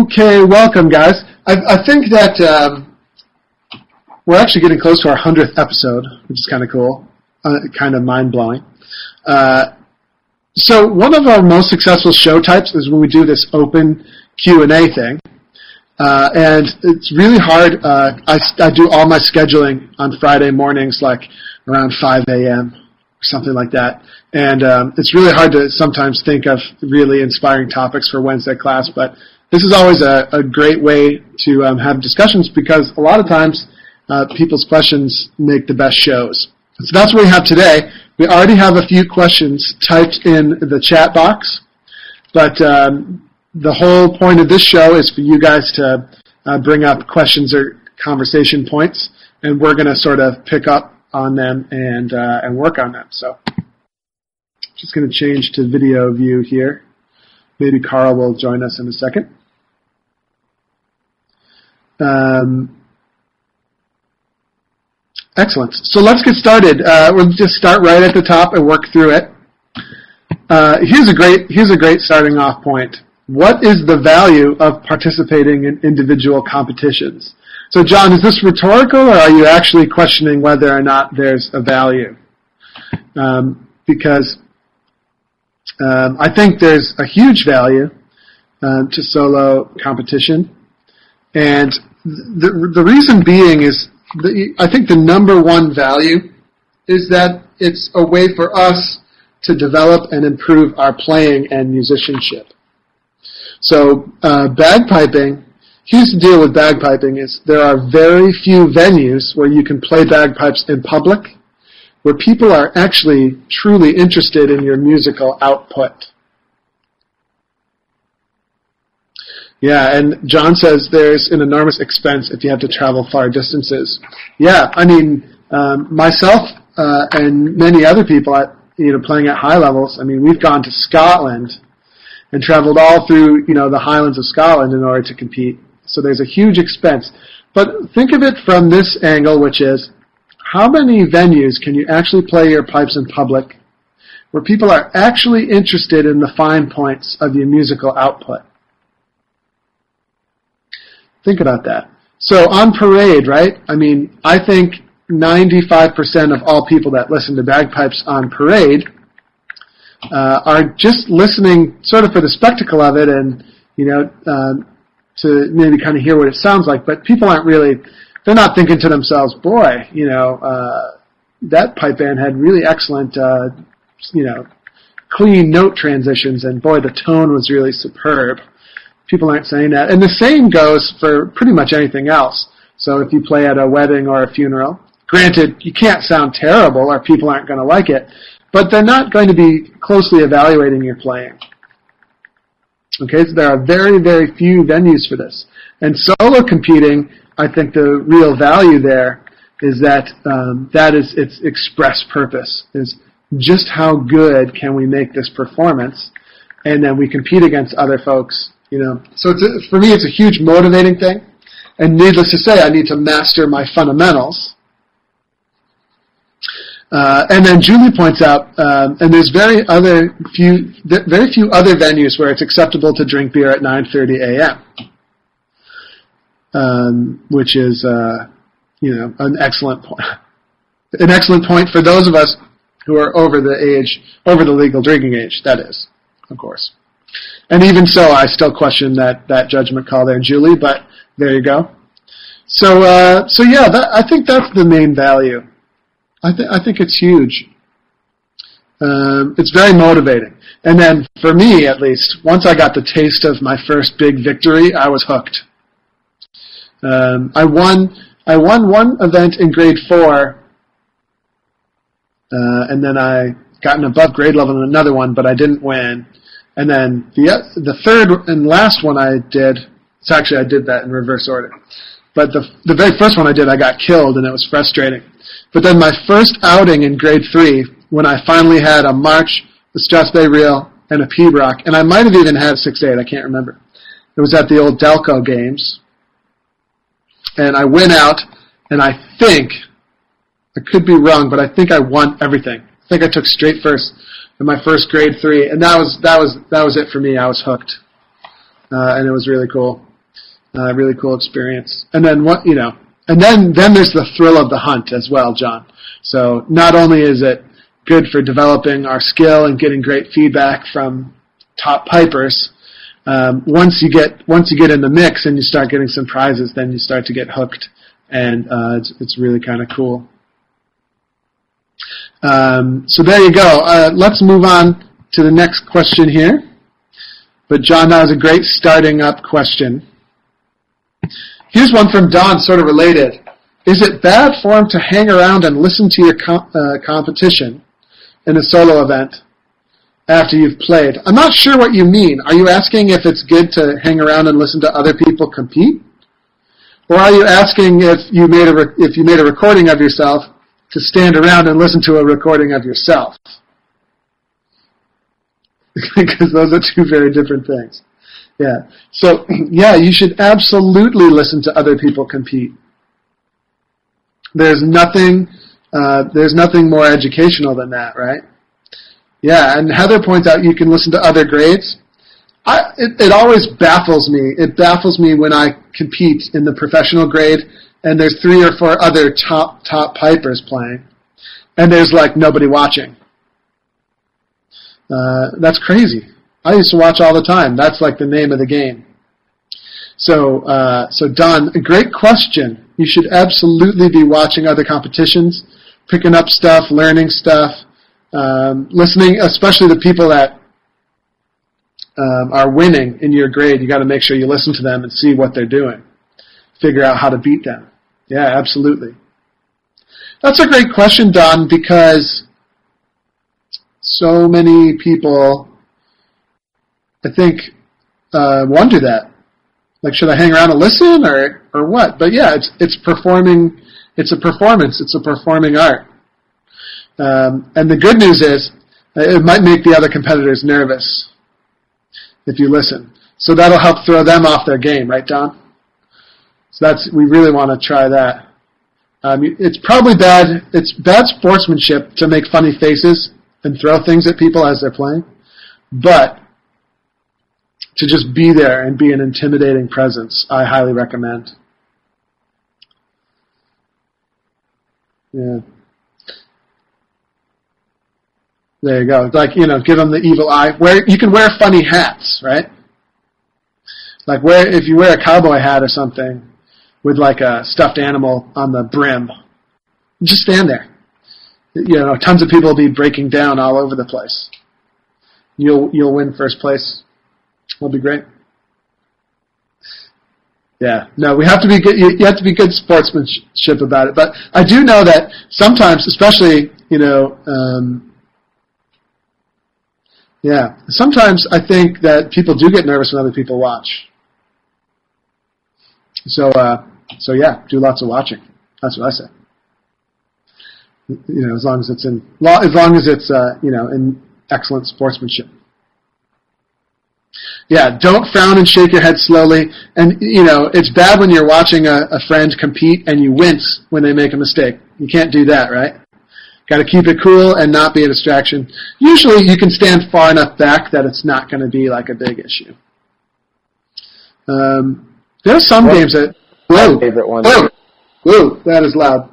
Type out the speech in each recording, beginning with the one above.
Okay, welcome, guys. I, I think that um, we're actually getting close to our hundredth episode, which is kind of cool, uh, kind of mind blowing. Uh, so one of our most successful show types is when we do this open Q and A thing, uh, and it's really hard. Uh, I, I do all my scheduling on Friday mornings, like around 5 a.m. or something like that. And um, it's really hard to sometimes think of really inspiring topics for Wednesday class, but this is always a, a great way to um, have discussions because a lot of times uh, people's questions make the best shows. So that's what we have today. We already have a few questions typed in the chat box, but um, the whole point of this show is for you guys to uh, bring up questions or conversation points, and we're going to sort of pick up on them and uh, and work on them. So, just going to change to video view here. Maybe Carl will join us in a second. Um, excellent. So let's get started. Uh, we'll just start right at the top and work through it. Uh, here's a great here's a great starting off point. What is the value of participating in individual competitions? So, John, is this rhetorical, or are you actually questioning whether or not there's a value? Um, because um, I think there's a huge value um, to solo competition, and the, the reason being is the, I think the number one value is that it's a way for us to develop and improve our playing and musicianship. So uh, bagpiping, here's the deal with bagpiping is there are very few venues where you can play bagpipes in public where people are actually truly interested in your musical output. Yeah, and John says there's an enormous expense if you have to travel far distances. Yeah, I mean, um, myself uh, and many other people, at, you know, playing at high levels. I mean, we've gone to Scotland and traveled all through, you know, the Highlands of Scotland in order to compete. So there's a huge expense. But think of it from this angle, which is, how many venues can you actually play your pipes in public where people are actually interested in the fine points of your musical output? Think about that. So on parade, right? I mean, I think 95% of all people that listen to bagpipes on parade uh, are just listening sort of for the spectacle of it and, you know, um, to maybe kind of hear what it sounds like, but people aren't really, they're not thinking to themselves, boy, you know, uh, that pipe band had really excellent, uh, you know, clean note transitions and boy, the tone was really superb people aren't saying that. And the same goes for pretty much anything else. So if you play at a wedding or a funeral, granted, you can't sound terrible or people aren't going to like it, but they're not going to be closely evaluating your playing. Okay, so there are very, very few venues for this. And solo competing, I think the real value there is that um, that is its express purpose, is just how good can we make this performance, and then we compete against other folks you know, so it's a, for me, it's a huge motivating thing. And needless to say, I need to master my fundamentals. Uh, and then Julie points out, um, and there's very other few, very few other venues where it's acceptable to drink beer at 9:30 a.m., um, which is, uh, you know, an excellent point. An excellent point for those of us who are over the age, over the legal drinking age. That is, of course. And even so, I still question that, that judgment call there, Julie, but there you go. So, uh, so yeah, that, I think that's the main value. I, I think it's huge. Um, it's very motivating. And then, for me at least, once I got the taste of my first big victory, I was hooked. Um, I won. I won one event in grade four, uh, and then I got an above grade level in another one, but I didn't win. And then the the third and last one I did, so actually I did that in reverse order. But the the very first one I did, I got killed, and it was frustrating. But then my first outing in grade three, when I finally had a march, a Strathspey reel, and a pibroch, and I might have even had six eight, I can't remember. It was at the old Delco games, and I went out, and I think I could be wrong, but I think I won everything. I think I took straight first in my first grade three, and that was that was that was it for me. I was hooked, uh, and it was really cool. Uh, really cool experience. And then what you know, and then then there's the thrill of the hunt as well, John. So not only is it good for developing our skill and getting great feedback from top pipers. Um, once you get once you get in the mix and you start getting some prizes, then you start to get hooked, and uh, it's it's really kind of cool. Um, so there you go. Uh, let's move on to the next question here. But John, that was a great starting up question. Here's one from Don, sort of related. Is it bad form to hang around and listen to your uh, competition in a solo event after you've played? I'm not sure what you mean. Are you asking if it's good to hang around and listen to other people compete? Or are you asking if you made a re- if you made a recording of yourself to stand around and listen to a recording of yourself? because those are two very different things. Yeah. So, yeah, you should absolutely listen to other people compete. There's nothing, uh, there's nothing more educational than that, right? Yeah, and Heather points out you can listen to other grades. I, it, it always baffles me. It baffles me when I compete in the professional grade and there's three or four other top, top pipers playing and there's like nobody watching. Uh, that's crazy. I used to watch all the time. That's like the name of the game. So, uh, so Don, a great question. You should absolutely be watching other competitions, picking up stuff, learning stuff, um, listening, especially the people that um, are winning in your grade. You got to make sure you listen to them and see what they're doing. Figure out how to beat them. Yeah, absolutely. That's a great question, Don, because so many people I think uh, wonder that. Like, should I hang around and listen, or or what? But yeah, it's it's performing. It's a performance. It's a performing art. Um, and the good news is, uh, it might make the other competitors nervous if you listen. So that'll help throw them off their game, right, Don? So that's we really want to try that. Um, it's probably bad. It's bad sportsmanship to make funny faces and throw things at people as they're playing, but to just be there and be an intimidating presence, I highly recommend. Yeah. There you go. Like, you know, give them the evil eye. Wear, you can wear funny hats, right? Like wear, if you wear a cowboy hat or something with like a stuffed animal on the brim, just stand there. You know, tons of people will be breaking down all over the place. You'll, you'll win first place That'll be great. Yeah, no, we have to be good. You have to be good sportsmanship about it. But I do know that sometimes, especially you know, um, yeah, sometimes I think that people do get nervous when other people watch. So, uh, so yeah, do lots of watching. That's what I say. You know, as long as it's in, as long as it's uh, you know in excellent sportsmanship. Yeah, don't frown and shake your head slowly. And, you know, it's bad when you're watching a, a friend compete and you wince when they make a mistake. You can't do that, right? Got to keep it cool and not be a distraction. Usually you can stand far enough back that it's not going to be like a big issue. Um, there are some games that. Whoa, favorite one. Whoa, whoa, that is loud.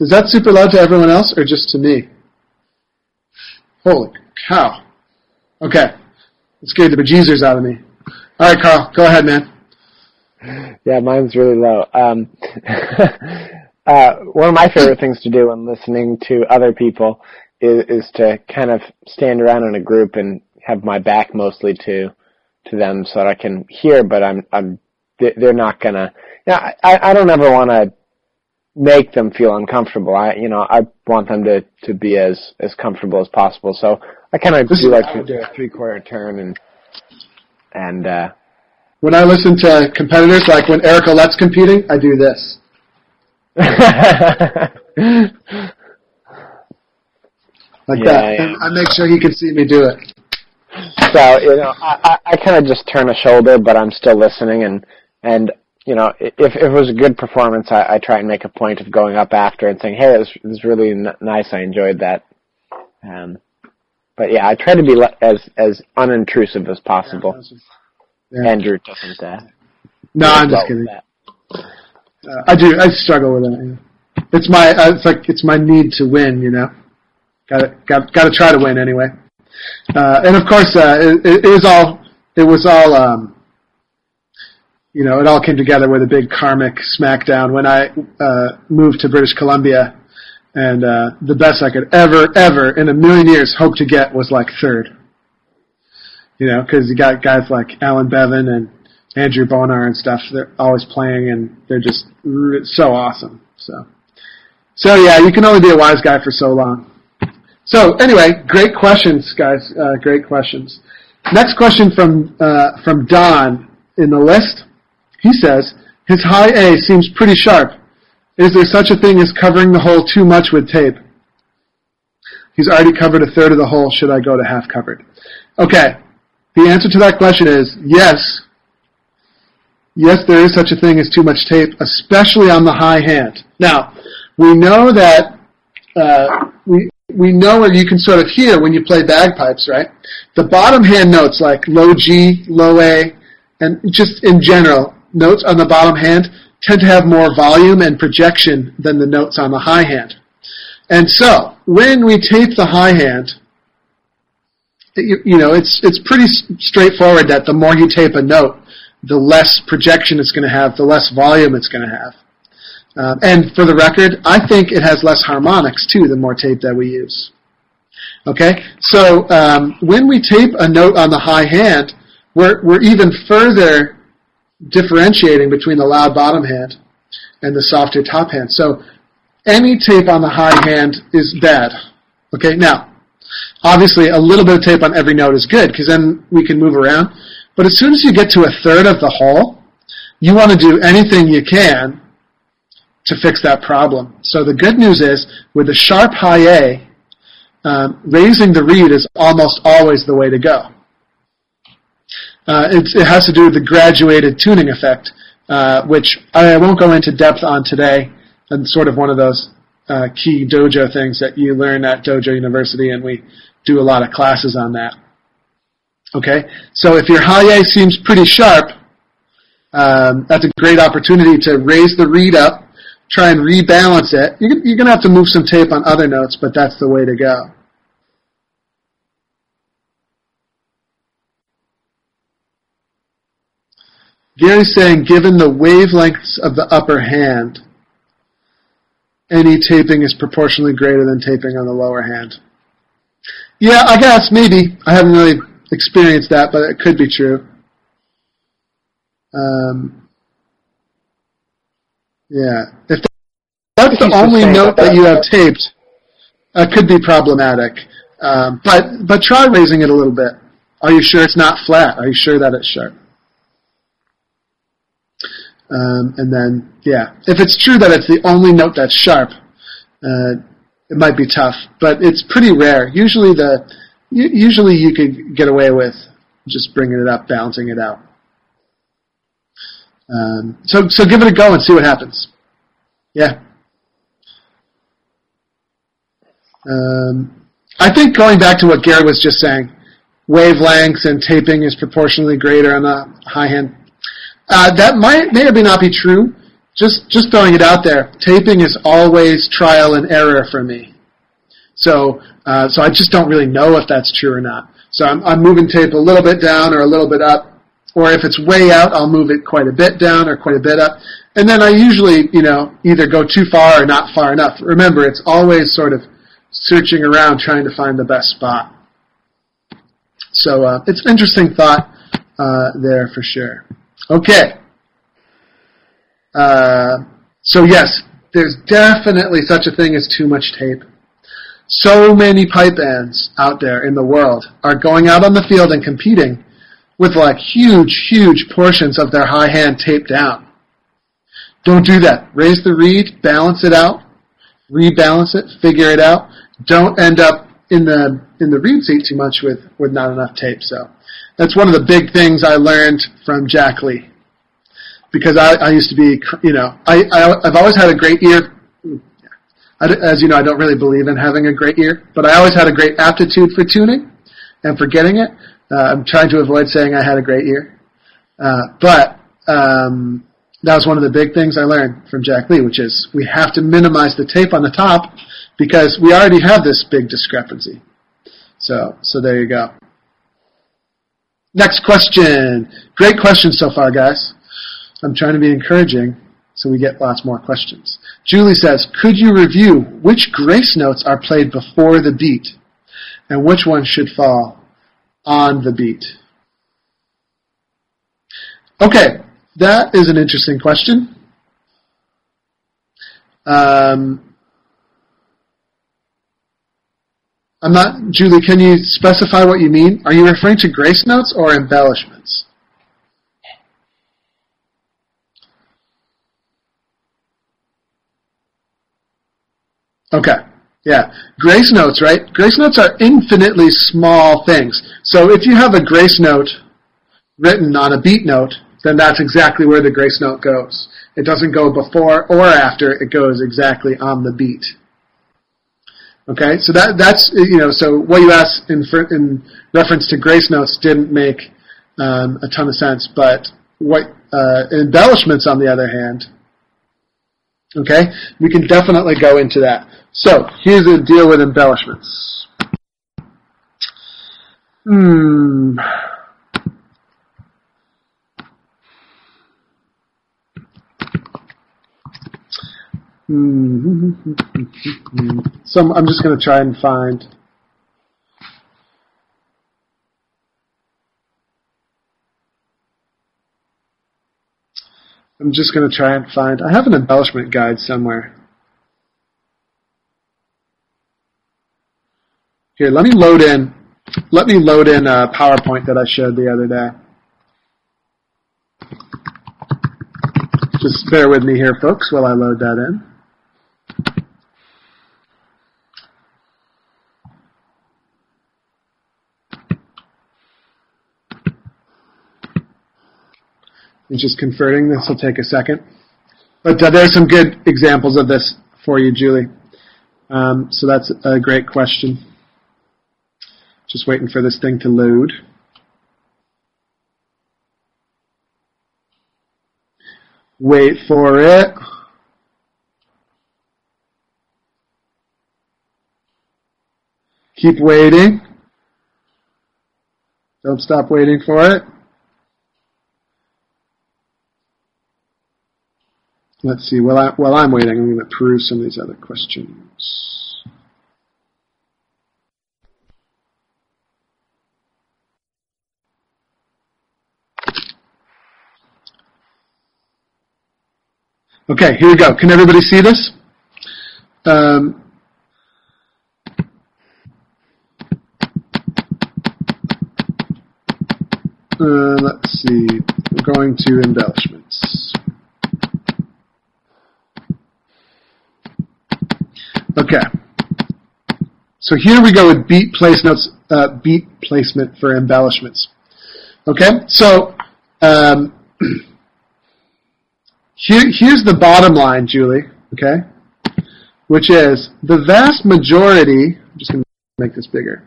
Is that super loud to everyone else or just to me? Holy cow. Okay. It scared the bejesus out of me. All right, Carl, go ahead, man. Yeah, mine's really low. Um, uh, one of my favorite things to do when listening to other people is, is to kind of stand around in a group and have my back mostly to to them so that I can hear, but I'm I'm they're not gonna. You know, I I don't ever want to make them feel uncomfortable. I you know I want them to to be as as comfortable as possible. So I kind of do like to do a three quarter turn and and uh when I listen to competitors, like when Eric Let's competing, I do this. like yeah, that. Yeah. I make sure he can see me do it. So you know, I, I I kind of just turn a shoulder, but I'm still listening, and and you know, if, if it was a good performance, I, I try and make a point of going up after and saying, "Hey, it was, it was really n- nice. I enjoyed that." Um, but yeah, I try to be le- as as unintrusive as possible. Yeah. Andrew doesn't. Uh, no, I'm just kidding. Uh, I do. I struggle with that. Yeah. It's my. Uh, it's like it's my need to win. You know, got got got to try to win anyway. Uh, and of course, uh, it, it was all. It was all. Um, you know, it all came together with a big karmic smackdown when I uh, moved to British Columbia, and uh, the best I could ever, ever in a million years hope to get was like third. You know, because you got guys like Alan Bevan and Andrew Bonar and stuff. They're always playing, and they're just so awesome. So, so yeah, you can only be a wise guy for so long. So anyway, great questions, guys. Uh, great questions. Next question from uh, from Don in the list. He says his high A seems pretty sharp. Is there such a thing as covering the hole too much with tape? He's already covered a third of the hole. Should I go to half covered? Okay. The answer to that question is yes. Yes, there is such a thing as too much tape, especially on the high hand. Now, we know that uh, we we know where you can sort of hear when you play bagpipes, right? The bottom hand notes like low G, low A, and just in general, notes on the bottom hand tend to have more volume and projection than the notes on the high hand. And so, when we tape the high hand, you, you know, it's, it's pretty straightforward that the more you tape a note, the less projection it's going to have, the less volume it's going to have. Um, and for the record, I think it has less harmonics too, the more tape that we use. Okay, so um, when we tape a note on the high hand, we're, we're even further differentiating between the loud bottom hand and the softer top hand. So any tape on the high hand is bad. Okay, now, obviously a little bit of tape on every note is good because then we can move around. But as soon as you get to a third of the hole, you want to do anything you can to fix that problem. So the good news is with a sharp high A, um, raising the reed is almost always the way to go. Uh, it has to do with the graduated tuning effect, uh, which I won't go into depth on today, and sort of one of those uh, key dojo things that you learn at Dojo University, and we do a lot of classes on that. Okay, so if your high A seems pretty sharp, um, that's a great opportunity to raise the reed up, try and rebalance it. You're, going to have to move some tape on other notes, but that's the way to go. Gary's saying, given the wavelengths of the upper hand, any taping is proportionally greater than taping on the lower hand. Yeah, I guess, maybe. I haven't really experienced that, but it could be true. Um, yeah. If that's the only note that you have taped, that could be problematic. Um, but, but try raising it a little bit. Are you sure it's not flat? Are you sure that it's sharp? Um, and then, yeah, if it's true that it's the only note that's sharp, uh, it might be tough, but it's pretty rare. Usually the, usually you could get away with just bringing it up, balancing it out. Um, so, so give it a go and see what happens. Yeah. Um, I think going back to what Gary was just saying, wavelengths and taping is proportionally greater on the high end. Uh, that might may or may not be true. Just just throwing it out there. Taping is always trial and error for me. So uh, so I just don't really know if that's true or not. So I'm, I'm moving tape a little bit down or a little bit up, or if it's way out, I'll move it quite a bit down or quite a bit up. And then I usually, you know, either go too far or not far enough. Remember, it's always sort of searching around trying to find the best spot. So uh, it's an interesting thought uh, there for sure. Okay. Uh, so yes, there's definitely such a thing as too much tape. So many pipe bands out there in the world are going out on the field and competing with like huge, huge portions of their high hand taped down. Don't do that. Raise the reed, balance it out, rebalance it, figure it out. Don't end up in the in the reed seat too much with with not enough tape. So that's one of the big things I learned from Jack Lee. Because I, I used to be, you know, I, I, I've always had a great ear. As you know, I don't really believe in having a great ear, but I always had a great aptitude for tuning and for getting it. Uh, I'm trying to avoid saying I had a great year, Uh, but um, that was one of the big things I learned from Jack Lee, which is we have to minimize the tape on the top because we already have this big discrepancy. So, so there you go. Next question. Great question so far, guys. I'm trying to be encouraging so we get lots more questions. Julie says, could you review which grace notes are played before the beat and which ones should fall on the beat? Okay, that is an interesting question. Um, I'm not, Julie, can you specify what you mean? Are you referring to grace notes or embellishments? Okay. Yeah. Grace notes, right? Grace notes are infinitely small things. So if you have a grace note written on a beat note, then that's exactly where the grace note goes. It doesn't go before or after, it goes exactly on the beat. Okay, so that that's you know so what you asked in in reference to grace notes didn't make um, a ton of sense, but what uh, embellishments on the other hand, okay, we can definitely go into that. So here's the deal with embellishments. Hmm. Hmm. So I'm just going to try and find. I'm just going to try and find. I have an embellishment guide somewhere. Here, let me load in. Let me load in a PowerPoint that I showed the other day. Just bear with me here, folks, while I load that in. It's just converting. This will take a second. But uh, there's some good examples of this for you, Julie. Um, so that's a great question. Just waiting for this thing to load. Wait for it. Keep waiting. Don't stop waiting for it. Let's see. While, I, while I'm waiting, I'm going to peruse some of these other questions. Okay, here we go. Can everybody see this? Um, uh, let's see. We're going to embellishments. Okay. So here we go with beat place notes, uh, beat placement for embellishments. Okay, so um, here, here's the bottom line, Julie. Okay, which is the vast majority. I'm just going to make this bigger.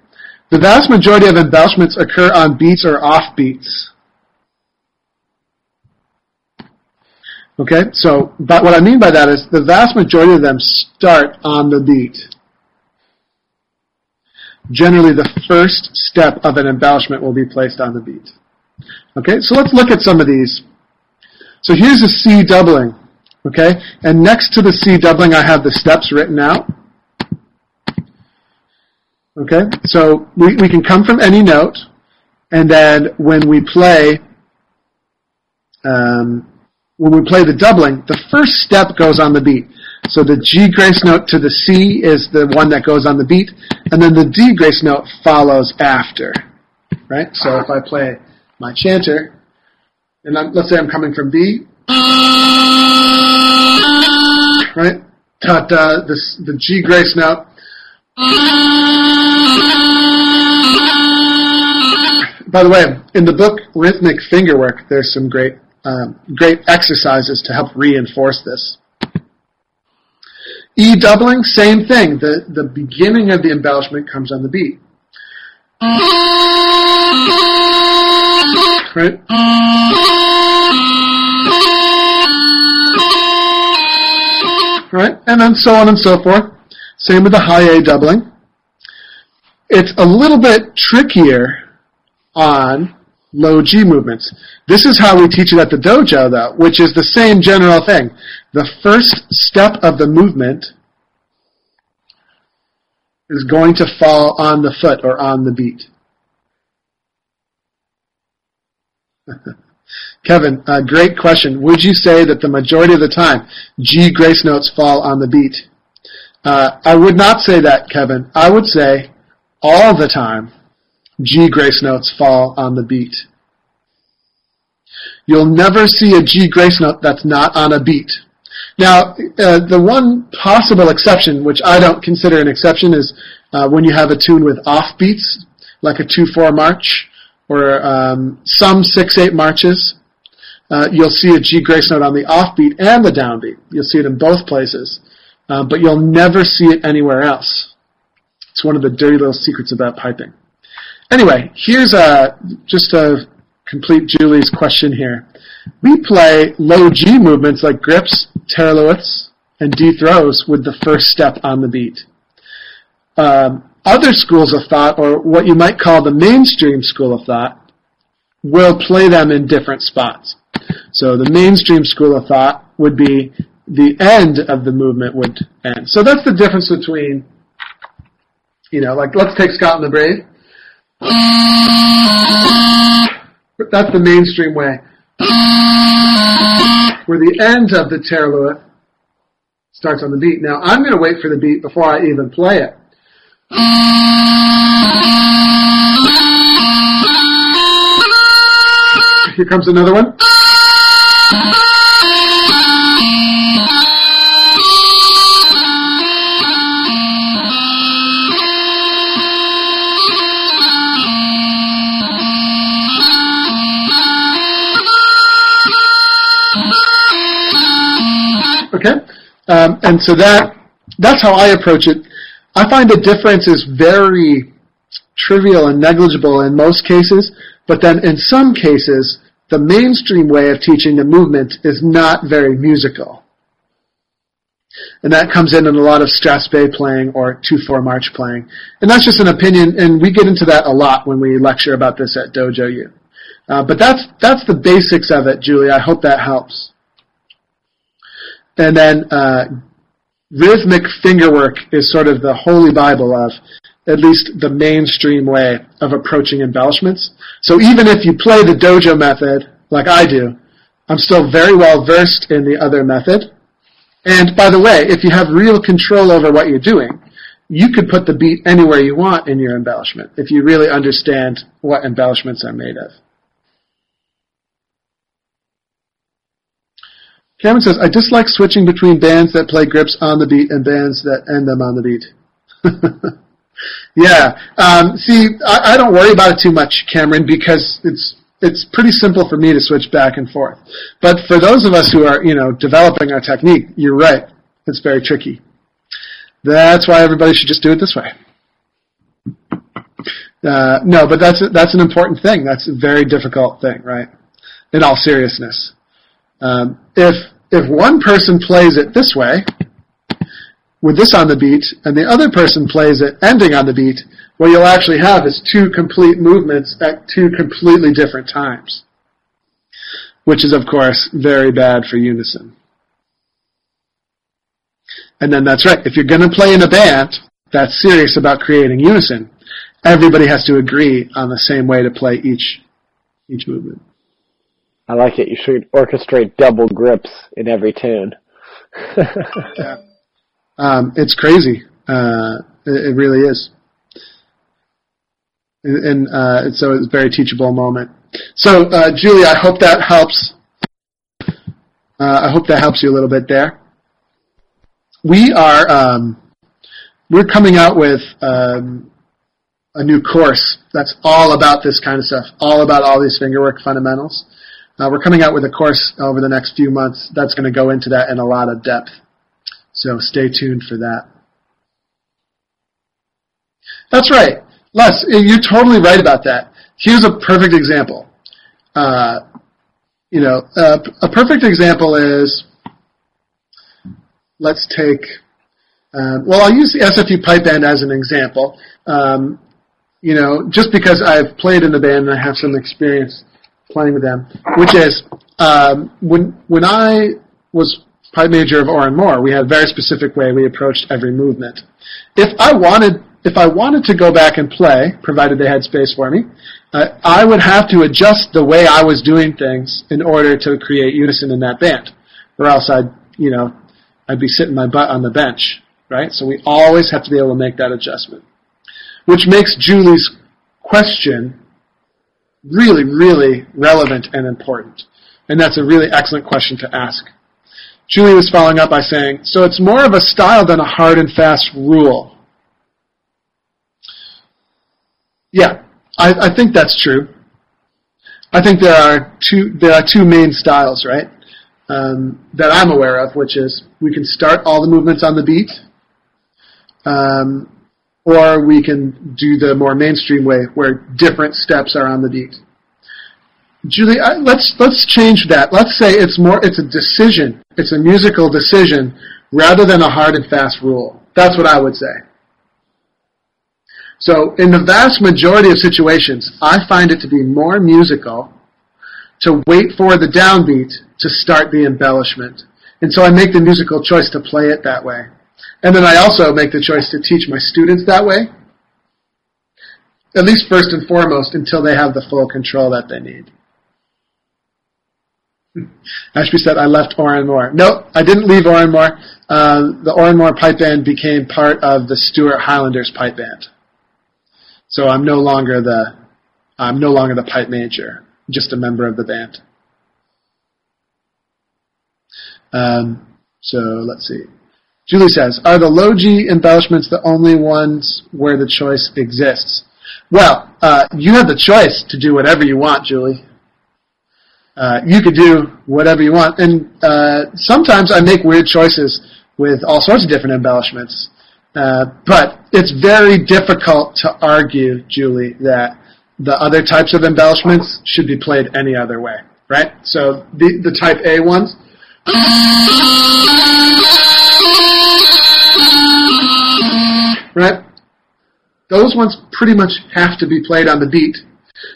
The vast majority of embellishments occur on beats or off beats. Okay, so but what I mean by that is the vast majority of them start on the beat. Generally, the first step of an embellishment will be placed on the beat. Okay, so let's look at some of these. So here's a C doubling. Okay, and next to the C doubling, I have the steps written out. Okay, so we, we can come from any note, and then when we play, um, when we play the doubling, the first step goes on the beat. So the G grace note to the C is the one that goes on the beat, and then the D grace note follows after. Right? So if I play my chanter, and I'm, let's say I'm coming from B, right? Ta da, the, the G grace note. By the way, in the book Rhythmic Fingerwork, there's some great um, great exercises to help reinforce this. E doubling, same thing. The, the beginning of the embellishment comes on the beat. Right? Right? And then so on and so forth. Same with the high A doubling. It's a little bit trickier on low G movements. This is how we teach it at the dojo, though, which is the same general thing. The first step of the movement is going to fall on the foot or on the beat. Kevin, uh, great question. Would you say that the majority of the time G grace notes fall on the beat? Uh, I would not say that, Kevin. I would say all the time G grace notes fall on the beat. You'll never see a G grace note that's not on a beat. Now, uh, the one possible exception, which I don't consider an exception, is uh, when you have a tune with off beats, like a 2-4 march, or um, some 6-8 marches. Uh, you'll see a G grace note on the offbeat and the downbeat. You'll see it in both places, uh, but you'll never see it anywhere else. It's one of the dirty little secrets about piping. Anyway, here's a just a complete Julie's question here. We play low G movements like grips, Taorluaths, and D throws with the first step on the beat. Um, other schools of thought, or what you might call the mainstream school of thought, will play them in different spots. So the mainstream school of thought would be the end of the movement would end. So that's the difference between, you know, like let's take Scotland the Brave. That's the mainstream way. Where the end of the Taorluath starts on the beat. Now I'm going to wait for the beat before I even play it. Here comes another one. Okay? Um, and so that that's how I approach it. I find the difference is very trivial and negligible in most cases, but then in some cases, the mainstream way of teaching the movement is not very musical. And that comes in in a lot of Strathspey playing or 2-4 march playing. And that's just an opinion, and we get into that a lot when we lecture about this at Dojo U. Uh, but that's, that's the basics of it, Julie. I hope that helps. And then, uh, rhythmic fingerwork is sort of the holy bible of at least the mainstream way of approaching embellishments. So even if you play the dojo method, like I do, I'm still very well versed in the other method. And by the way, if you have real control over what you're doing, you could put the beat anywhere you want in your embellishment if you really understand what embellishments are made of. Cameron says, I dislike switching between bands that play grips on the beat and bands that end them on the beat. yeah. Um, see, I, I don't worry about it too much, Cameron, because it's it's pretty simple for me to switch back and forth. But for those of us who are, you know, developing our technique, you're right. It's very tricky. That's why everybody should just do it this way. Uh, no, but that's that's an important thing. That's a very difficult thing, right? In all seriousness, um, if if one person plays it this way, with this on the beat, and the other person plays it ending on the beat, what you'll actually have is two complete movements at two completely different times. Which is, of course, very bad for unison. And then that's right, if you're going to play in a band that's serious about creating unison, everybody has to agree on the same way to play each, each movement. I like it. You should orchestrate double grips in every tune. yeah. Um, it's crazy. Uh, it, it, really is. And, and uh, so it's a very teachable moment. So, uh, Julie, I hope that helps. Uh, I hope that helps you a little bit there. We are um, we're coming out with um, a new course that's all about this kind of stuff, all about all these fingerwork fundamentals. Uh, we're coming out with a course over the next few months that's going to go into that in a lot of depth. So stay tuned for that. That's right. Les, you're totally right about that. Here's a perfect example. Uh, you know, a perfect example is let's take, um, well, I'll use the SFU pipe band as an example. Um, you know, just because I've played in the band and I have some experience playing with them, which is um, when when I was pipe major of Oran Mor, we had a very specific way we approached every movement. If I wanted if I wanted to go back and play, provided they had space for me, uh, I would have to adjust the way I was doing things in order to create unison in that band, or else I'd you know I'd be sitting my butt on the bench, right? So we always have to be able to make that adjustment, which makes Julie's question really, really relevant and important. And that's a really excellent question to ask. Julie was following up by saying, so it's more of a style than a hard and fast rule. Yeah, I, I think that's true. I think there are two there are two main styles, right? Um, that I'm aware of, which is we can start all the movements on the beat, um, or we can do the more mainstream way where different steps are on the beat. Julie, I, let's let's change that. Let's say it's more it's a decision. It's a musical decision rather than a hard and fast rule. That's what I would say. So in the vast majority of situations, I find it to be more musical to wait for the downbeat to start the embellishment. And so I make the musical choice to play it that way. And then I also make the choice to teach my students that way. At least first and foremost until they have the full control that they need. Ashby said, I left Oran Mor. Nope, I didn't leave Oran Mor. Uh, the Oran Mor pipe band became part of the Stuart Highlanders pipe band. So I'm no longer the, I'm no longer the pipe major, just a member of the band. Um, so let's see. Julie says, are the low G embellishments the only ones where the choice exists? Well, uh, you have the choice to do whatever you want, Julie uh, you could do whatever you want. And uh, sometimes I make weird choices with all sorts of different embellishments. Uh, but it's very difficult to argue, Julie, that the other types of embellishments should be played any other way, right? So the the type A ones. Right? Those ones pretty much have to be played on the beat.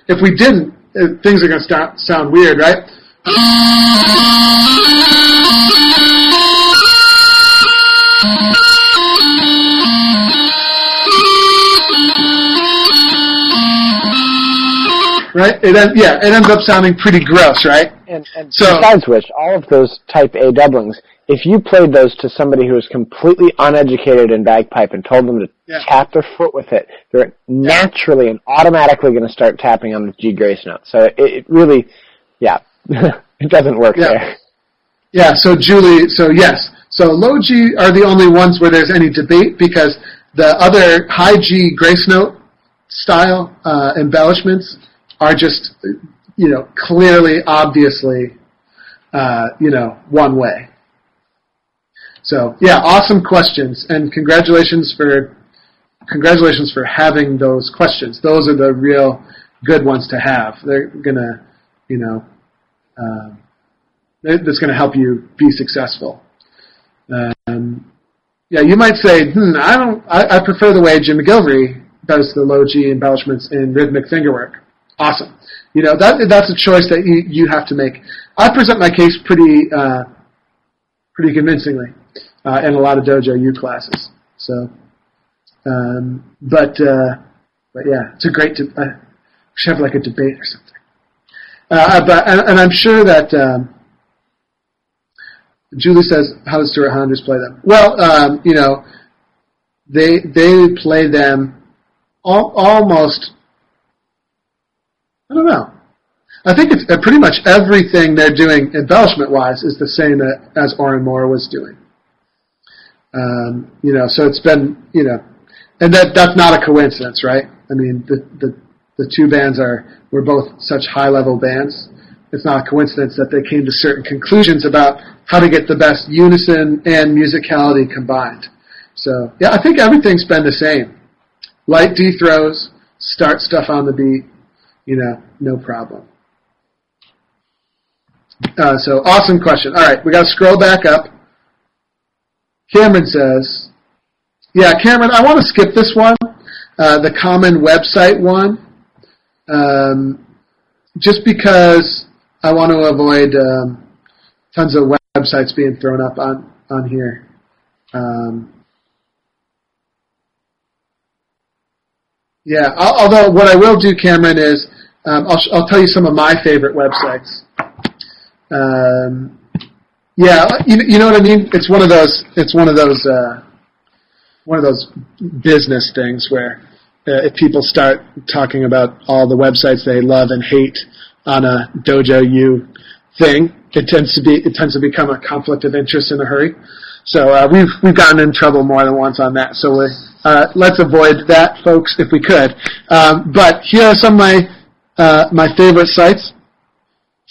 If we didn't, uh, things are going to sound weird, right? Right? It en- yeah, it ends up sounding pretty gross, right? And, and so, besides which, all of those type A doublings, if you played those to somebody who was completely uneducated in bagpipe and told them to yeah. tap their foot with it, they're naturally and automatically going to start tapping on the G grace note. So it, it really, yeah, it doesn't work yeah. there. Yeah. So Julie, so yes, so low G are the only ones where there's any debate because the other high G grace note style uh, embellishments are just, you know, clearly, obviously, uh, you know, one way. So yeah, awesome questions, and congratulations for congratulations for having those questions. Those are the real good ones to have. They're gonna, you know, uh, that's gonna help you be successful. Um, yeah, you might say, hmm, I don't, I, I prefer the way Jim McGillivray does the low G embellishments in rhythmic fingerwork. Awesome. You know, that, that's a choice that you, you have to make. I present my case pretty, uh, pretty convincingly uh, in a lot of Dojo U classes. So, um, but uh, but yeah, it's a great. De- uh, we should have like a debate or something. Uh, but and, and I'm sure that um, Julie says, "How does Stuart Highlanders play them?" Well, um, you know, they they play them al- almost. I don't know. I think it's uh, pretty much everything they're doing embellishment wise is the same as Oran Mor was doing. Um, you know, so it's been, you know, and that that's not a coincidence, right? I mean, the the the two bands are were both such high level bands. It's not a coincidence that they came to certain conclusions about how to get the best unison and musicality combined. So yeah, I think everything's been the same. Light D throws, start stuff on the beat, you know, no problem. Uh, so awesome question. All right, we got to scroll back up. Cameron says, yeah, Cameron, I want to skip this one, uh, the common website one, um, just because I want to avoid um, tons of websites being thrown up on on here. Um, yeah, although what I will do, Cameron, is um, I'll, I'll tell you some of my favorite websites. Um, yeah, you, you know what I mean. It's one of those. It's one of those. Uh, one of those business things where uh, if people start talking about all the websites they love and hate on a Dojo U thing, it tends to be it tends to become a conflict of interest in a hurry. So uh, we've we've gotten in trouble more than once on that. So uh, let's avoid that, folks, if we could. Um, but here are some of my uh, my favorite sites.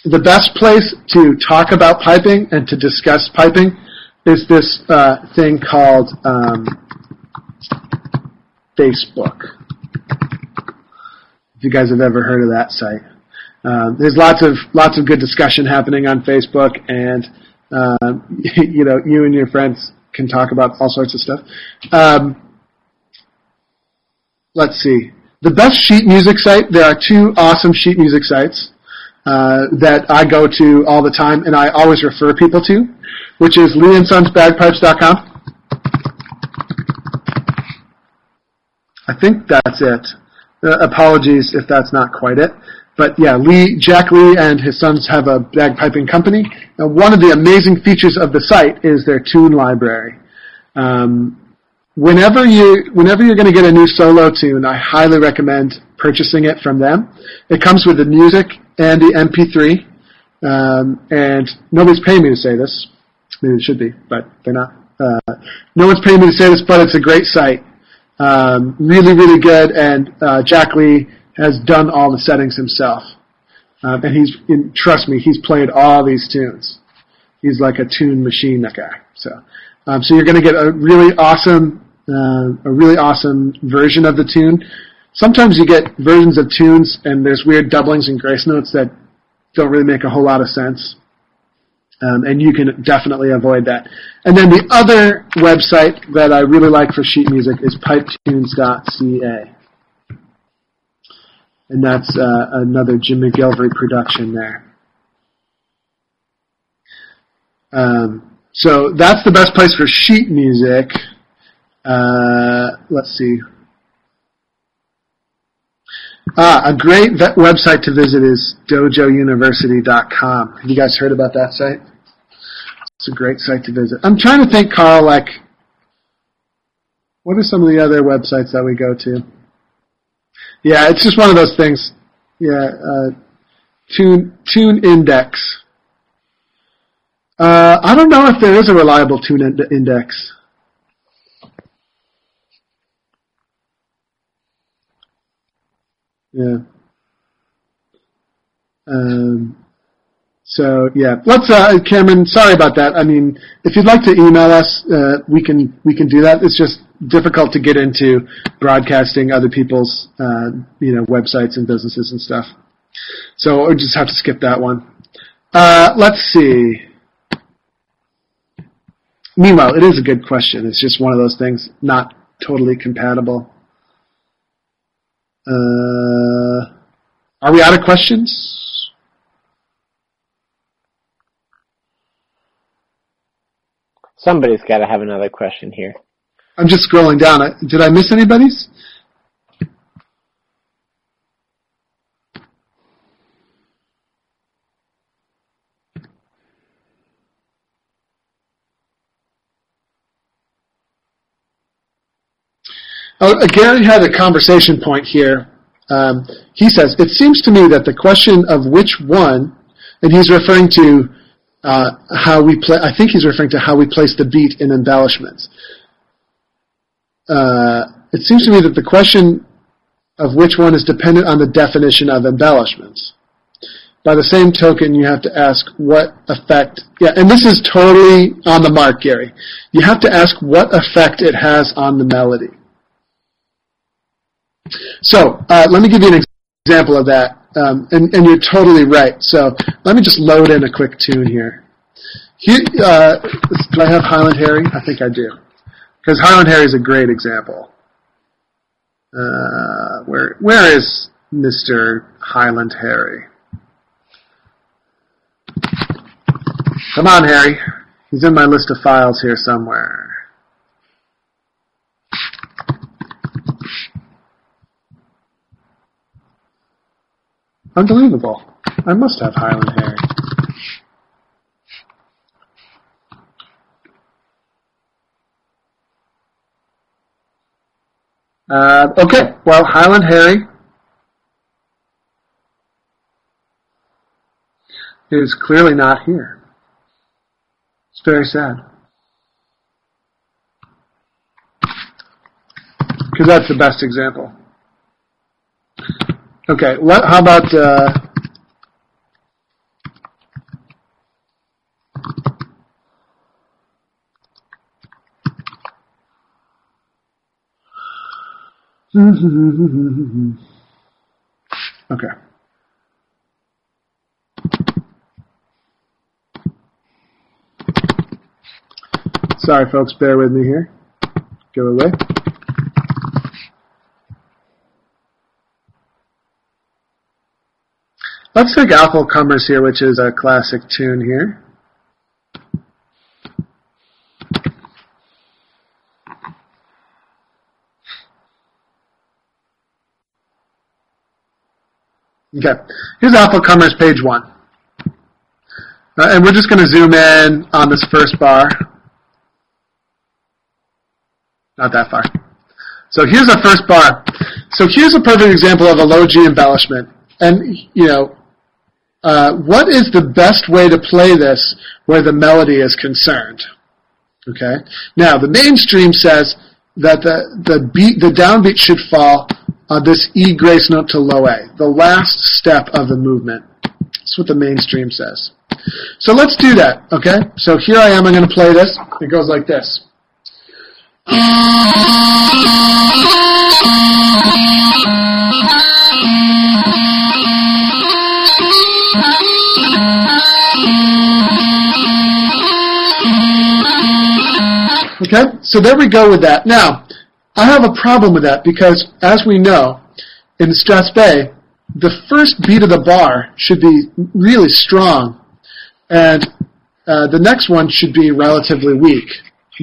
The best place to talk about piping and to discuss piping is this uh, thing called um, Facebook. If you guys have ever heard of that site. Um, there's lots of lots of good discussion happening on Facebook, and uh, you know you and your friends can talk about all sorts of stuff. Um, let's see. The best sheet music site. There are two awesome sheet music sites uh, that I go to all the time, and I always refer people to, which is LeeAndSonsBagpipes.com. I think that's it. Uh, apologies if that's not quite it. But yeah, Lee, Jack Lee and his sons have a bagpiping company. Now, one of the amazing features of the site is their tune library. Um, whenever you, whenever you're going to get a new solo tune, I highly recommend purchasing it from them. It comes with the music and the MP3. Um, and nobody's paying me to say this. Maybe it should be, but they're not. Uh, no one's paying me to say this, but it's a great site. Um, really, really good. And uh, Jack Lee has done all the settings himself. Um, and he's, in, trust me, he's played all these tunes. He's like a tune machine, that guy. So, um, so you're going to get a really awesome, uh, a really awesome version of the tune. Sometimes you get versions of tunes and there's weird doublings and grace notes that don't really make a whole lot of sense. Um, and you can definitely avoid that. And then the other website that I really like for sheet music is pipetunes.ca and that's uh, another Jim McGillivray production there. Um, so that's the best place for sheet music. Uh, let's see. Ah, a great website to visit is dojouniversity.com. Have you guys heard about that site? It's a great site to visit. I'm trying to think, Carl, like, what are some of the other websites that we go to? Yeah, it's just one of those things. Yeah, uh, tune tune index. Uh, I don't know if there is a reliable tune in- index. Yeah. Um, so yeah, let's uh, Cameron. Sorry about that. I mean, if you'd like to email us, uh, we can we can do that. It's just difficult to get into broadcasting other people's uh, you know websites and businesses and stuff. So we just have to skip that one. Uh, let's see. Meanwhile, it is a good question. It's just one of those things not totally compatible. Uh, are we out of questions? Somebody's got to have another question here. I'm just scrolling down. Did I miss anybody's? Oh, uh, Gary had a conversation point here. Um, he says, it seems to me that the question of which one, and he's referring to uh, how we play, I think he's referring to how we place the beat in embellishments uh, it seems to me that the question of which one is dependent on the definition of embellishments. By the same token, you have to ask what effect, yeah, and this is totally on the mark, Gary. You have to ask what effect it has on the melody. So, uh, let me give you an example of that, um, and, and you're totally right. So, let me just load in a quick tune here. He, uh, do I have Highland Harry? I think I do. Because Highland Harry is a great example. Uh, where where is Mr. Highland Harry? Come on, Harry. He's in my list of files here somewhere. Unbelievable. I must have Highland Harry. Uh, okay, well, Highland Harry is clearly not here. It's very sad. Because that's the best example. Okay, what, how about, uh, okay. Sorry, folks, bear with me here. Go away. Let's take Atholl Cummers here, which is a classic tune here. Okay, here's Atholl Cummers, page one. Uh, and we're just going to zoom in on this first bar. Not that far. So here's the first bar. So here's a perfect example of a low G embellishment. And, you know, uh, what is the best way to play this where the melody is concerned? Okay. Now the mainstream says that the the beat the downbeat should fall on this E grace note to low A, the last step of the movement. That's what the mainstream says. So let's do that. Okay. So here I am. I'm going to play this. It goes like this. Okay, so there we go with that. Now, I have a problem with that because, as we know, in Strathspey, the first beat of the bar should be really strong, and uh, the next one should be relatively weak,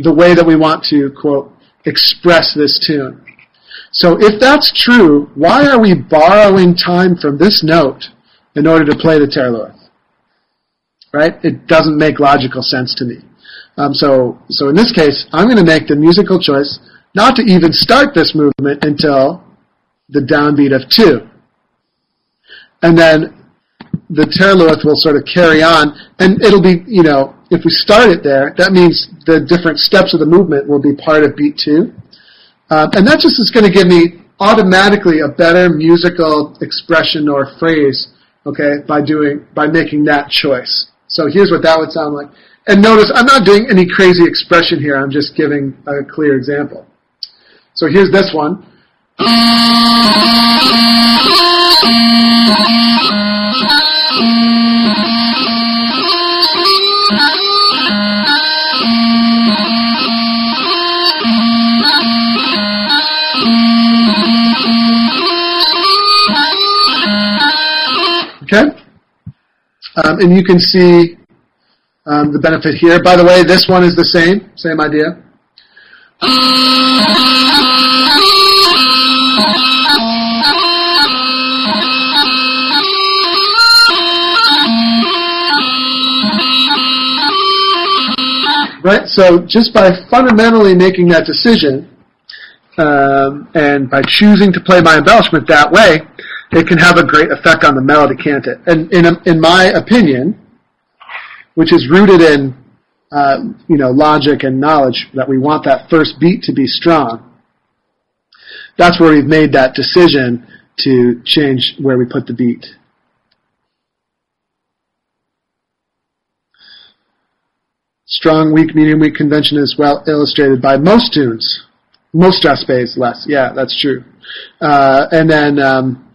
the way that we want to, quote, express this tune. So if that's true, why are we borrowing time from this note in order to play the Taorluath? Right? It doesn't make logical sense to me. Um, so, so in this case, I'm going to make the musical choice not to even start this movement until the downbeat of two. And then the Taorluath will sort of carry on, and it'll be, you know, if we start it there, that means the different steps of the movement will be part of beat two. Um, and that just is going to give me automatically a better musical expression or phrase, okay, by doing, by making that choice. So here's what that would sound like. And notice, I'm not doing any crazy expression here. I'm just giving a clear example. So here's this one. Okay? Um, and you can see um, the benefit here. By the way, this one is the same, same idea. Right? So just by fundamentally making that decision, um, and by choosing to play my embellishment that way, it can have a great effect on the melody, can't it? And in, in my opinion, which is rooted in uh, you know logic and knowledge that we want that first beat to be strong. That's where we've made that decision to change where we put the beat. Strong, weak, medium, weak convention is well illustrated by most tunes. Most Strathspeys, less. Yeah, that's true. Uh, and then, um,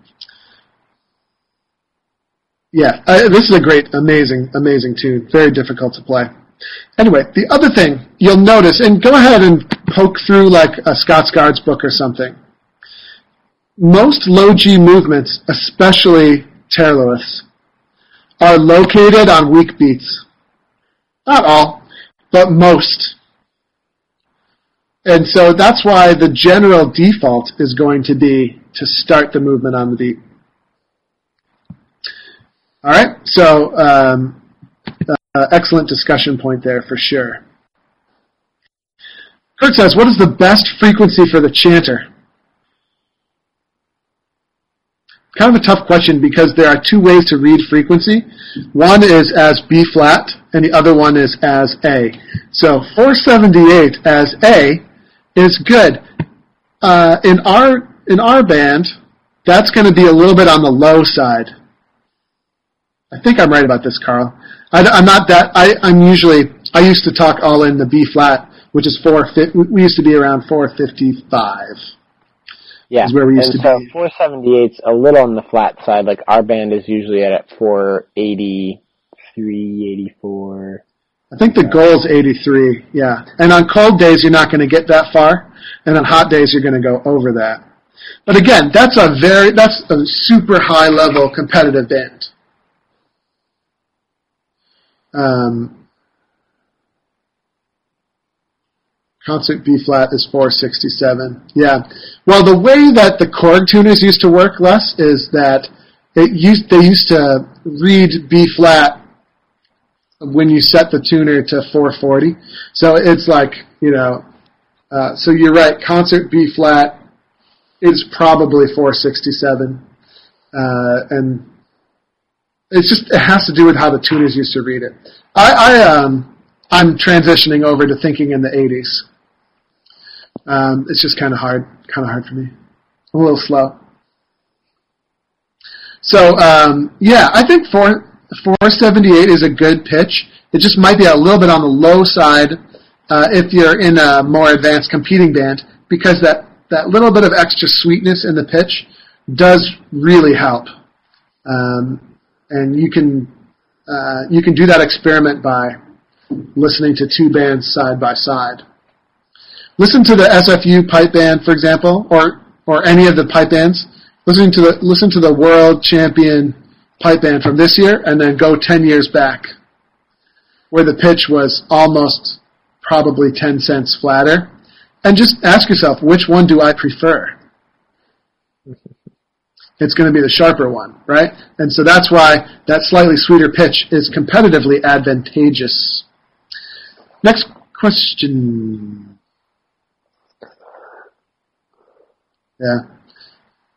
yeah, uh, this is a great, amazing, amazing tune. Very difficult to play. Anyway, the other thing you'll notice, and go ahead and poke through like a Scots Guards book or something. Most low G movements, especially Taorluath's, are located on weak beats. Not all, but most. And so that's why the general default is going to be to start the movement on the beat. All right, so um, uh, excellent discussion point there for sure. Kurt says, what is the best frequency for the chanter? Kind of a tough question because there are two ways to read frequency. One is as B flat and the other one is as A. So 478 as A is good. Uh, in our in our band, that's going to be a little bit on the low side. I think I'm right about this, Carl. I, am not that. I, I'm usually. I used to talk all in the B flat, which is four. We used to be around 455. Yeah, is where we used and to so be. 478's a little on the flat side. Like our band is usually at 483, 84. I think the goal is 83. Yeah, and on cold days you're not going to get that far, and on hot days you're going to go over that. But again, that's a very that's a super high level competitive band. Um, concert B flat is 467. Yeah. Well, the way that the Korg tuners used to work, Les, is that it used they used to read B flat when you set the tuner to 440. So it's like you know. Uh, so you're right. Concert B flat is probably 467, uh, and it's just it has to do with how the tuners used to read it. I, I um, I'm transitioning over to thinking in the 80s. Um, it's just kind of hard, kind of hard for me. I'm a little slow. So um, yeah, I think four, 478 is a good pitch. It just might be a little bit on the low side uh, if you're in a more advanced competing band because that that little bit of extra sweetness in the pitch does really help. Um, and you can uh, you can do that experiment by listening to two bands side by side. Listen to the SFU pipe band, for example, or or any of the pipe bands. Listening to the listen to the world champion pipe band from this year, and then go ten years back, where the pitch was almost probably ten cents flatter, and just ask yourself which one do I prefer it's going to be the sharper one, right? And so that's why that slightly sweeter pitch is competitively advantageous. Next question. Yeah.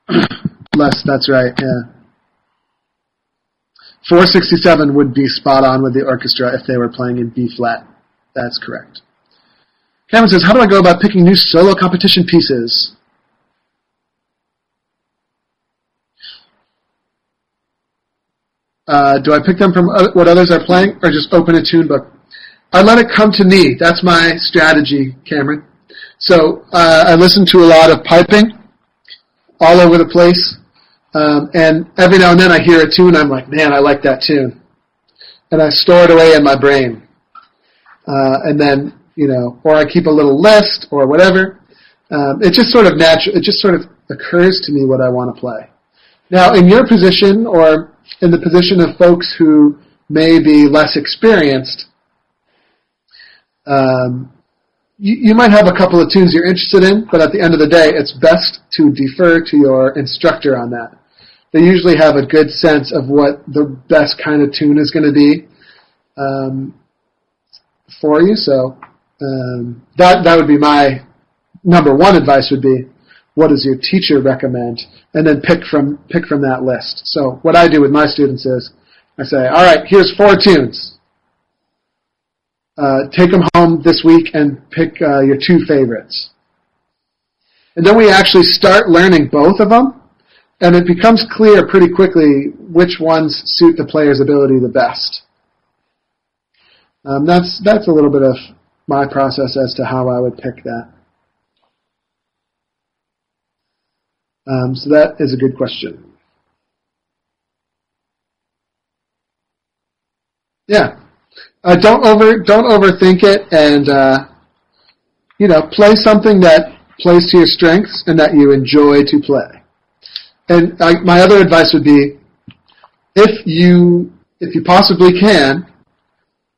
Les, that's right, yeah. 467 would be spot on with the orchestra if they were playing in B flat. That's correct. Cameron says, how do I go about picking new solo competition pieces? Uh, do I pick them from what others are playing, or just open a tune book? I let it come to me. That's my strategy, Cameron. So uh, I listen to a lot of piping all over the place, um, and every now and then I hear a tune. I'm like, man, I like that tune, and I store it away in my brain, uh, and then you know, or I keep a little list or whatever. Um, it just sort of natural. It just sort of occurs to me what I want to play. Now, in your position, or in the position of folks who may be less experienced, um, you, you might have a couple of tunes you're interested in, but at the end of the day, it's best to defer to your instructor on that. They usually have a good sense of what the best kind of tune is going to be um, for you. So um, that that would be my number one advice. Would be what does your teacher recommend, and then pick from pick from that list. So what I do with my students is I say, all right, here's four tunes. Uh, take them home this week and pick uh, your two favorites. And then we actually start learning both of them, and it becomes clear pretty quickly which ones suit the player's ability the best. Um, that's that's a little bit of my process as to how I would pick that. Um, so that is a good question. Yeah. Uh, don't over don't overthink it, and uh, you know, play something that plays to your strengths and that you enjoy to play. And I, my other advice would be, if you if you possibly can,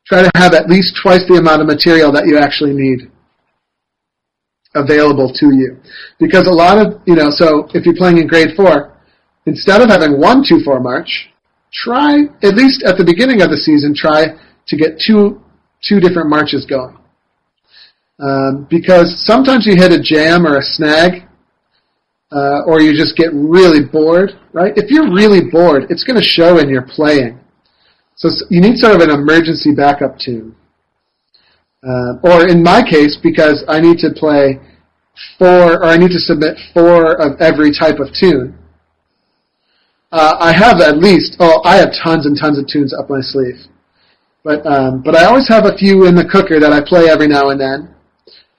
try to have at least twice the amount of material that you actually need available to you. Because a lot of, you know, so if you're playing in grade four, instead of having one 2-4 march, try, at least at the beginning of the season, try to get two, two different marches going. Um, because sometimes you hit a jam or a snag, uh, or you just get really bored, right? If you're really bored, it's going to show in your playing. So you need sort of an emergency backup tune. Uh, or in my case, because I need to play four, or I need to submit four of every type of tune, uh, I have at least, oh, I have tons and tons of tunes up my sleeve. But, um, but I always have a few in the cooker that I play every now and then,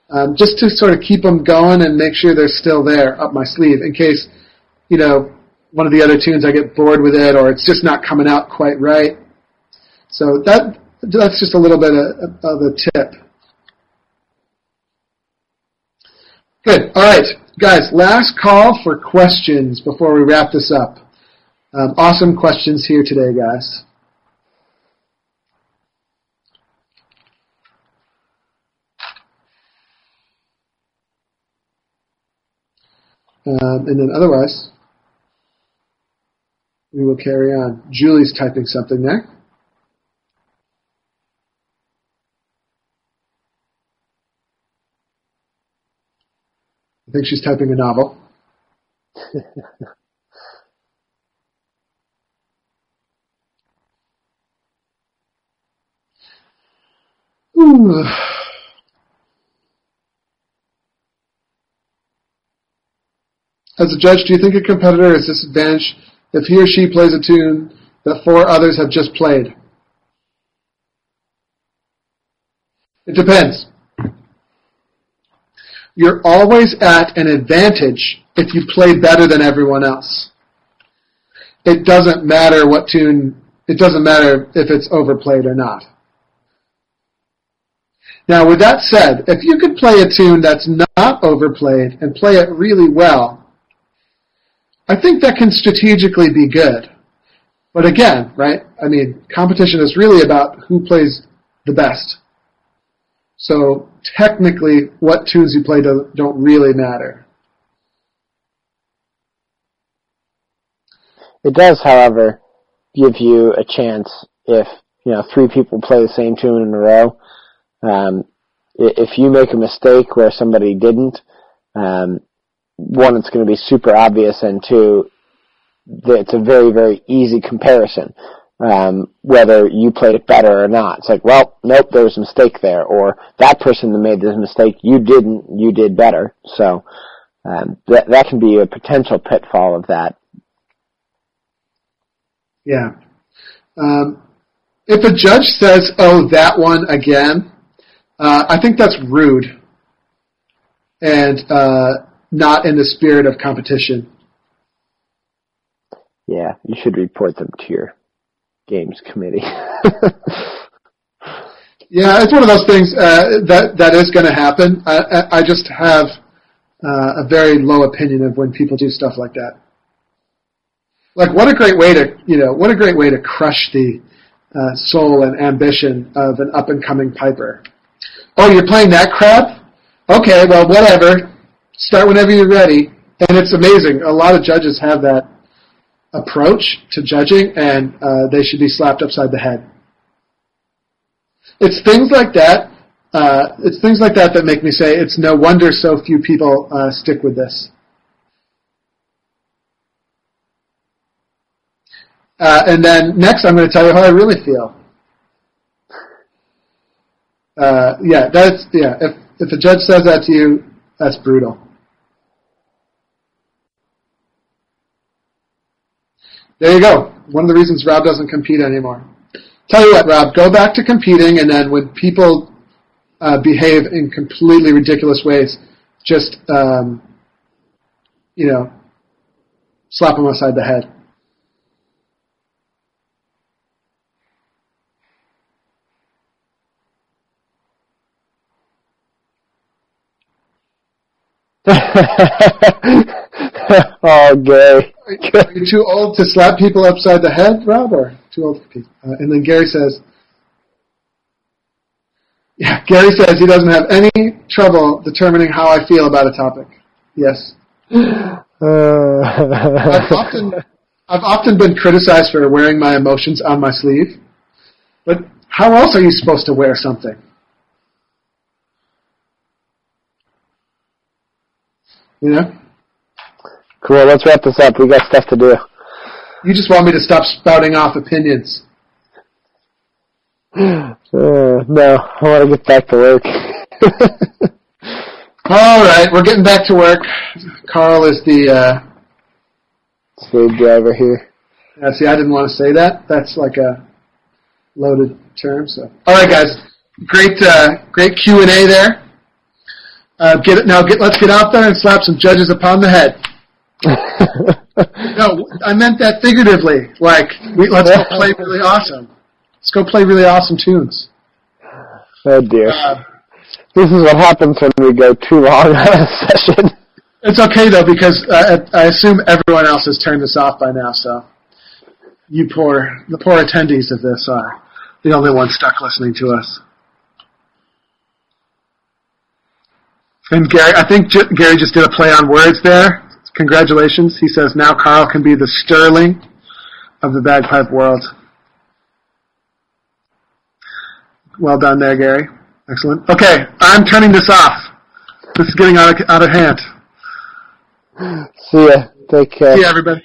um, just to sort of keep them going and make sure they're still there up my sleeve in case, you know, one of the other tunes I get bored with it or it's just not coming out quite right. So that that's just a little bit of, of a tip. Good. All right, guys. Last call for questions before we wrap this up. Um, awesome questions here today, guys. Um, and then otherwise, we will carry on. Julie's typing something there. Think she's typing a novel. As a judge, do you think a competitor is disadvantaged if he or she plays a tune that four others have just played? It depends. You're always at an advantage if you play better than everyone else. It doesn't matter what tune, it doesn't matter if it's overplayed or not. Now, with that said, if you could play a tune that's not overplayed and play it really well, I think that can strategically be good. But again, right, I mean, competition is really about who plays the best. So technically, what tunes you play don't, don't really matter. It does, however, give you a chance if you know three people play the same tune in a row. Um, if you make a mistake where somebody didn't, um, one, it's going to be super obvious, and two, it's a very, very easy comparison. Um, whether you played it better or not. It's like, well, nope, there was a mistake there, or that person that made this mistake, you didn't, you did better. So um, that that can be a potential pitfall of that. Yeah. Um, if a judge says, "Oh, that one again," uh, I think that's rude and uh, not in the spirit of competition. Yeah, you should report them to your games committee. yeah, it's one of those things uh, that that is going to happen. I, I just have uh, a very low opinion of when people do stuff like that. Like, what a great way to you know what a great way to crush the uh, soul and ambition of an up and coming piper. Oh, you're playing that crap? Okay, well, whatever. Start whenever you're ready. And it's amazing. A lot of judges have that approach to judging, and uh, they should be slapped upside the head. It's things like that. Uh, it's things like that that make me say it's no wonder so few people uh, stick with this. Uh, and then next, I'm going to tell you how I really feel. Uh, yeah, that's yeah. If if a judge says that to you, that's brutal. There you go. One of the reasons Rob doesn't compete anymore. Tell you what, Rob, go back to competing, and then when people uh, behave in completely ridiculous ways, just um, you know, slap them upside the head. oh, Gary. Are you too old to slap people upside the head, Rob, or too old for people? Uh, and then Gary says, yeah, Gary says he doesn't have any trouble determining how I feel about a topic. Yes. Uh, I've often, I've often been criticized for wearing my emotions on my sleeve, but how else are you supposed to wear something? Know? cool. Let's wrap this up. We got stuff to do. You just want me to stop spouting off opinions. Uh, no, I want to get back to work. All right, we're getting back to work. Carl is the. Uh, Slave driver here. yeah, see, I didn't want to say that. That's like a loaded term. So, all right, guys, great, uh, great Q and A there. Uh, get it now. Get let's get out there and slap some judges upon the head. No, I meant that figuratively. Like, we, let's go play really awesome. Let's go play really awesome tunes. oh dear. Uh, This is what happens when we go too long on a session. It's okay though because uh, I assume everyone else has turned this off by now. So you poor, the poor attendees of this are the only ones stuck listening to us. And Gary, I think J- Gary just did a play on words there. Congratulations. He says now Carl can be the Sterling of the bagpipe world. Well done there, Gary. Excellent. Okay, I'm turning this off. This is getting out of, out of hand. See ya. Take care. See you, everybody.